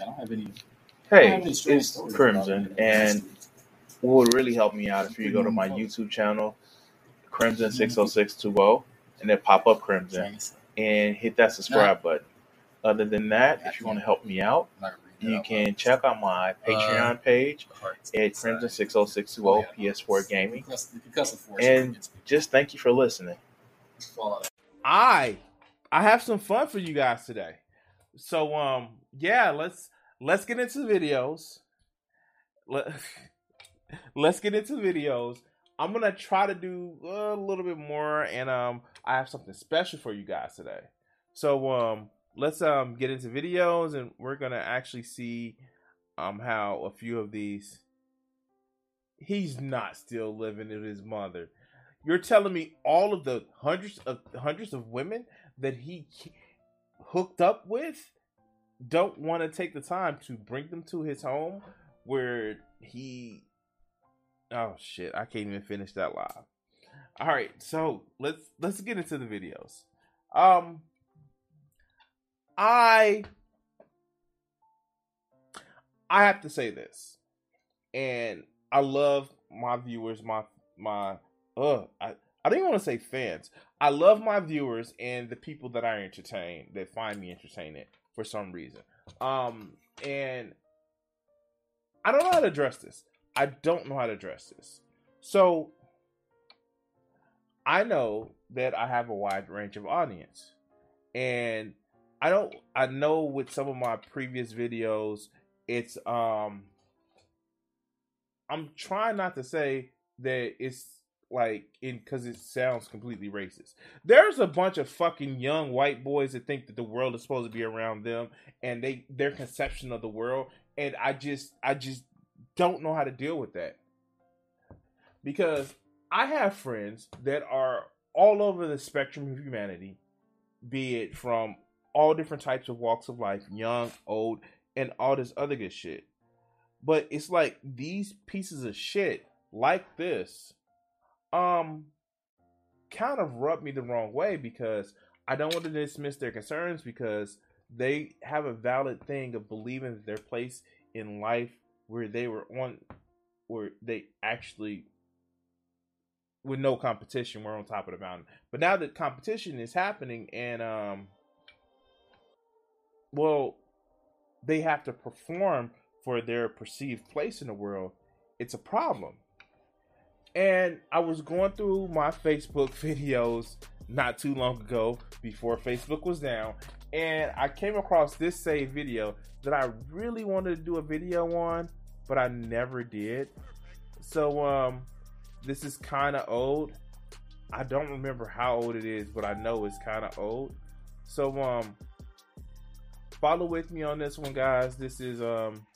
I don't have any. Hey, it's Crimson, and what would really help me out if you go to my YouTube channel, Crimson six oh six two oh, and then pop up Crimson and hit that subscribe button. Other than that, if you want to help me out, you can check out my Patreon page at Crimson six oh six two oh PS4 Gaming, and just thank you for listening. I I have some fun for you guys today. So um yeah, let's let's get into videos. Let, let's get into videos. I'm gonna try to do a little bit more, and um, I have something special for you guys today. So um, let's um get into videos, and we're gonna actually see um how a few of these. He's not still living with his mother. You're telling me all of the hundreds of hundreds of women that he hooked up with don't want to take the time to bring them to his home where he oh shit i can't even finish that live. All right so let's let's get into the videos. Um i i have to say this and i love my viewers my my uh i I don't even want to say fans. I love my viewers and the people that I entertain that find me entertaining for some reason. Um, and I don't know how to address this. I don't know how to address this. So I know that I have a wide range of audience. And I don't I know with some of my previous videos it's um I'm trying not to say that it's like in because it sounds completely racist. There's a bunch of fucking young white boys that think that the world is supposed to be around them and they their conception of the world and I just I just don't know how to deal with that. Because I have friends that are all over the spectrum of humanity, be it from all different types of walks of life, young, old, and all this other good shit. But it's like these pieces of shit like this um kind of rubbed me the wrong way because I don't want to dismiss their concerns because they have a valid thing of believing that their place in life where they were on where they actually with no competition were on top of the mountain. But now that competition is happening and um well they have to perform for their perceived place in the world, it's a problem and I was going through my Facebook videos not too long ago before Facebook was down, and I came across this same video that I really wanted to do a video on, but I never did. So um this is kind of old. I don't remember how old it is, but I know it's kind of old. So um follow with me on this one guys. This is um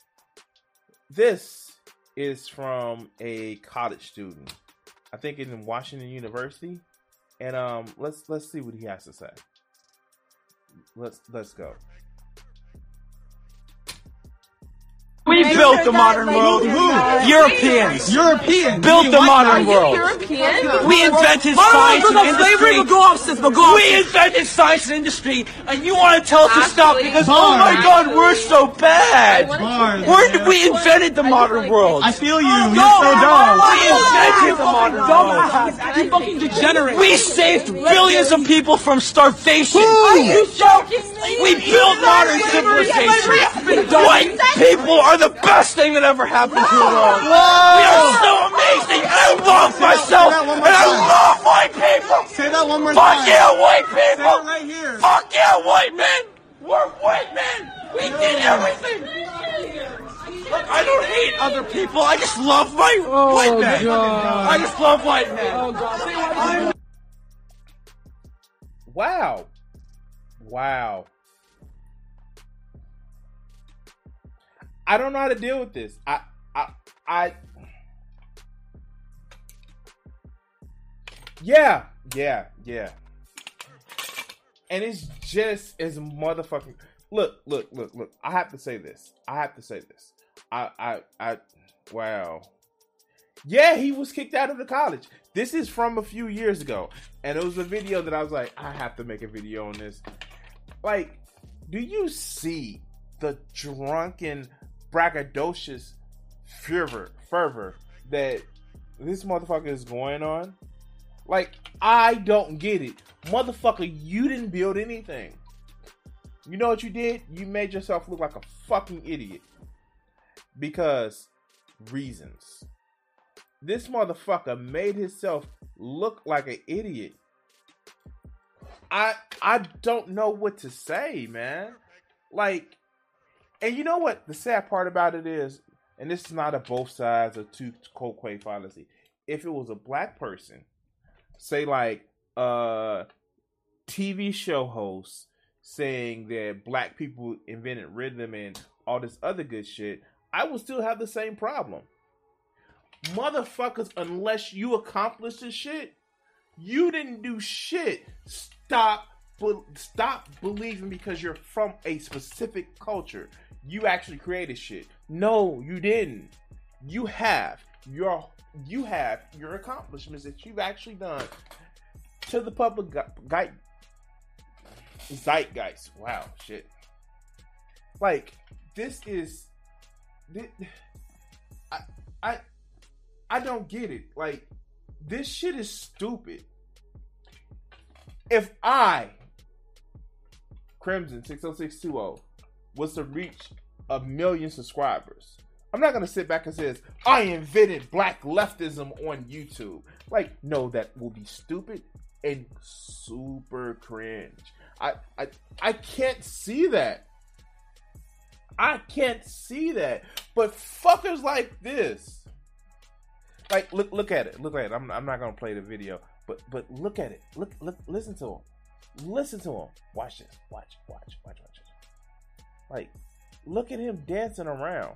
this is from a college student. I think in Washington University. And um let's let's see what he has to say. Let's let's go. We built the modern world. Who? Europeans. Europeans. Built the modern world. European? We invented science and industry. will go off, sis, will go off, We invented science and industry, and you want to tell us to stop because, oh my God, we're so bad. We're, we invented the modern world. I feel you. No, You're so dumb. We invented the modern world. Dumbass. You fucking degenerate. We saved billions of people from starvation. Are you joking me? We built modern civilization. White people are the best thing that ever happened to the world. We are so amazing, and I love myself, that one and more I time. love white people. Say that one more Fuck time. Fuck yeah, white Say it people. right here. Fuck yeah, white men. We're white men. We did everything. I don't hate other people. I just love my oh, white men. I just love white men. Oh, wow. Wow. I don't know how to deal with this. I I I Yeah, yeah, yeah. And it's just as motherfucking look, look, look, look. I have to say this. I have to say this. I I I wow. Yeah, he was kicked out of the college. This is from a few years ago. And it was a video that I was like, I have to make a video on this. Like, do you see the drunken, braggadocious fervor, fervor that this motherfucker is going on? Like, I don't get it. Motherfucker, you didn't build anything. You know what you did? You made yourself look like a fucking idiot. Because reasons. This motherfucker made himself look like an idiot. I I don't know what to say, man. Like, and you know what the sad part about it is, and this is not a both sides of two cold quay fallacy. If it was a black person, say like uh, a TV show host saying that black people invented rhythm and all this other good shit, I would still have the same problem. Motherfuckers, unless you accomplish this shit, you didn't do shit. Stop be- stop believing because you're from a specific culture. You actually created shit. No, you didn't. You have your you have your accomplishments that you've actually done to the public zeitgeist. Wow, shit. Like this is this, I I I don't get it. Like this shit is stupid. If I Crimson 60620 was to reach a million subscribers, I'm not gonna sit back and say I invented black leftism on YouTube. Like, no, that will be stupid and super cringe. I I I can't see that. I can't see that. But fuckers like this. Like look look at it. Look at it. I'm I'm not gonna play the video, but but look at it. Look look listen to him. Listen to him. Watch this. Watch watch watch watch. Like look at him dancing around.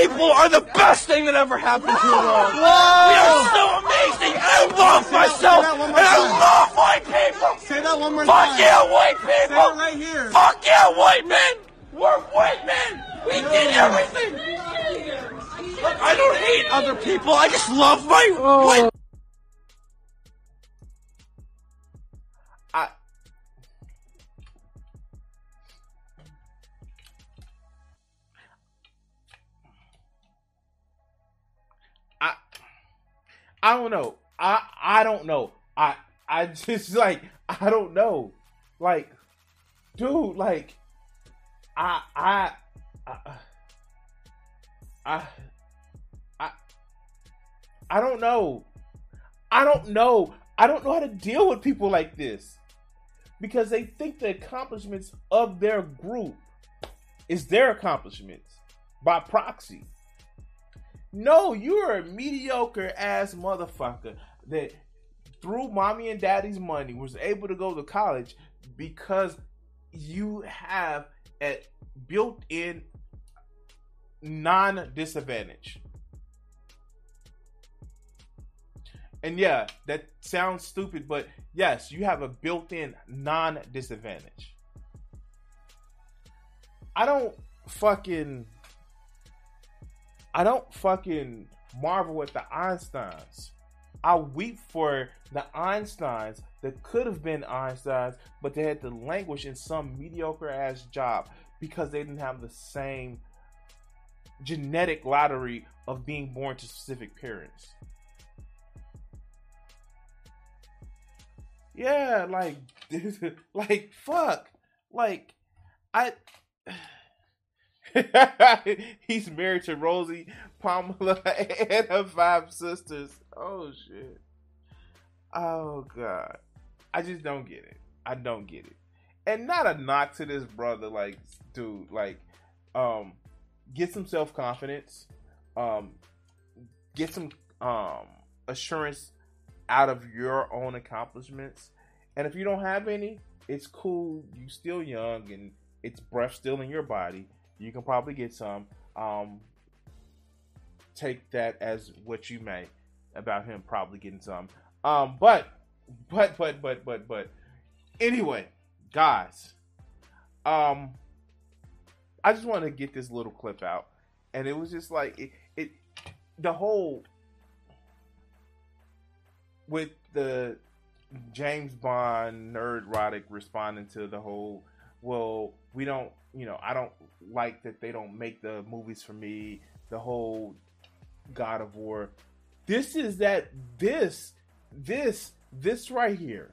People are the best thing that ever happened to the world. We are so amazing. I love myself. And I love white people. Say that one more Fuck time. Fuck yeah, white people. Say it right here. Fuck yeah, white men. We're white men. We did everything. Look, I don't hate other people. I just love my white. I don't know. I I don't know. I I just like I don't know. Like dude, like I I I I I, I don't know. I don't know. I don't know how to deal with people like this because they think the accomplishments of their group is their accomplishments by proxy. No, you're a mediocre ass motherfucker that through mommy and daddy's money was able to go to college because you have a built-in non-disadvantage. And yeah, that sounds stupid, but yes, you have a built-in non-disadvantage. I don't fucking I don't fucking marvel at the Einsteins. I weep for the Einsteins that could have been Einsteins, but they had to languish in some mediocre ass job because they didn't have the same genetic lottery of being born to specific parents. Yeah, like, like fuck, like, I. He's married to Rosie, Pamela, and her five sisters. Oh shit. Oh god. I just don't get it. I don't get it. And not a knock to this brother, like, dude, like, um, get some self confidence, um, get some um assurance out of your own accomplishments. And if you don't have any, it's cool. You still young and it's breath still in your body. You can probably get some. Um, take that as what you may about him probably getting some. Um, but, but, but, but, but, but, anyway, guys, um, I just want to get this little clip out, and it was just like it, it the whole with the James Bond nerd Roddick responding to the whole, well, we don't, you know, I don't like that they don't make the movies for me. The whole God of War. This is that this this this right here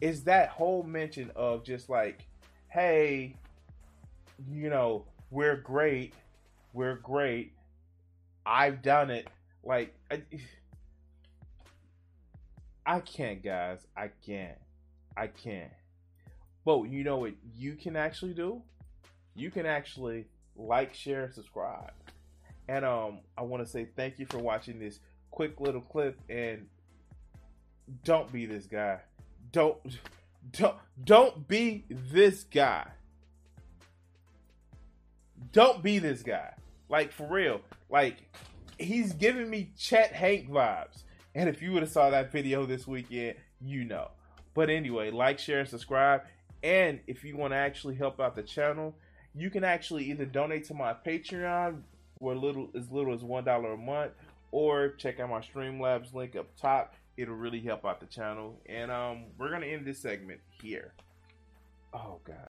is that whole mention of just like, hey, you know, we're great, we're great. I've done it. Like, I, I can't, guys. I can't. I can't. But you know what you can actually do? You can actually like, share, subscribe. And um, I want to say thank you for watching this quick little clip. And don't be this guy. Don't don't don't be this guy. Don't be this guy. Like for real. Like he's giving me Chet Hank vibes. And if you would have saw that video this weekend, you know. But anyway, like, share, and subscribe. And if you want to actually help out the channel, you can actually either donate to my Patreon for little as little as one dollar a month, or check out my Streamlabs link up top. It'll really help out the channel. And um, we're gonna end this segment here. Oh god.